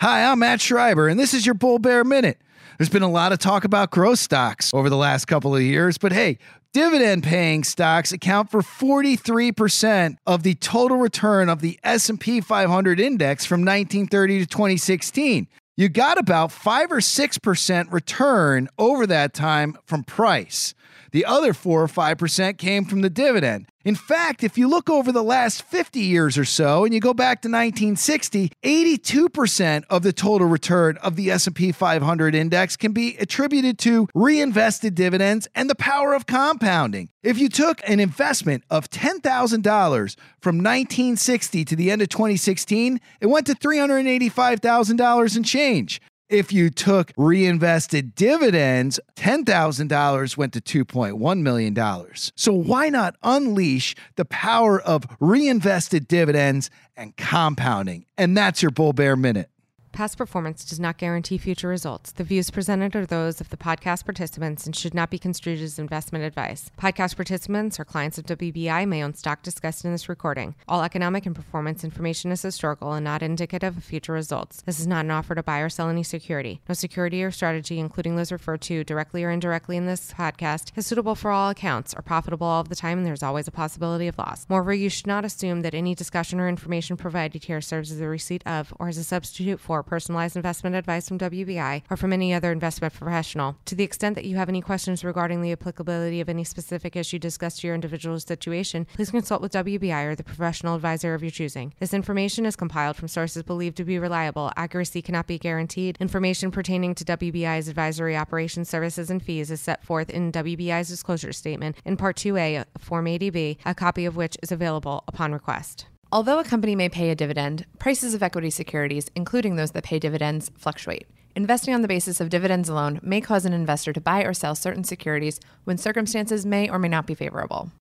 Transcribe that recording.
Hi, I'm Matt Schreiber, and this is your Bull Bear Minute. There's been a lot of talk about growth stocks over the last couple of years, but hey, dividend paying stocks account for 43% of the total return of the S&P 500 index from 1930 to 2016. You got about 5 or 6% return over that time from price. The other 4 or 5% came from the dividend. In fact, if you look over the last 50 years or so and you go back to 1960, 82% of the total return of the S&P 500 index can be attributed to reinvested dividends and the power of compounding. If you took an investment of $10,000 from 1960 to the end of 2016, it went to $385,000 and change. If you took reinvested dividends, $10,000 went to $2.1 million. So why not unleash the power of reinvested dividends and compounding? And that's your Bull Bear Minute. Past performance does not guarantee future results. The views presented are those of the podcast participants and should not be construed as investment advice. Podcast participants or clients of WBI may own stock discussed in this recording. All economic and performance information is historical and not indicative of future results. This is not an offer to buy or sell any security. No security or strategy, including those referred to directly or indirectly in this podcast, is suitable for all accounts, or profitable all of the time, and there's always a possibility of loss. Moreover, you should not assume that any discussion or information provided here serves as a receipt of or as a substitute for personalized investment advice from WBI or from any other investment professional. To the extent that you have any questions regarding the applicability of any specific issue discussed to your individual situation, please consult with WBI or the professional advisor of your choosing. This information is compiled from sources believed to be reliable. Accuracy cannot be guaranteed. Information pertaining to WBI's advisory operations, services, and fees is set forth in WBI's disclosure statement in Part 2A Form ADV, a copy of which is available upon request. Although a company may pay a dividend, prices of equity securities, including those that pay dividends, fluctuate. Investing on the basis of dividends alone may cause an investor to buy or sell certain securities when circumstances may or may not be favorable.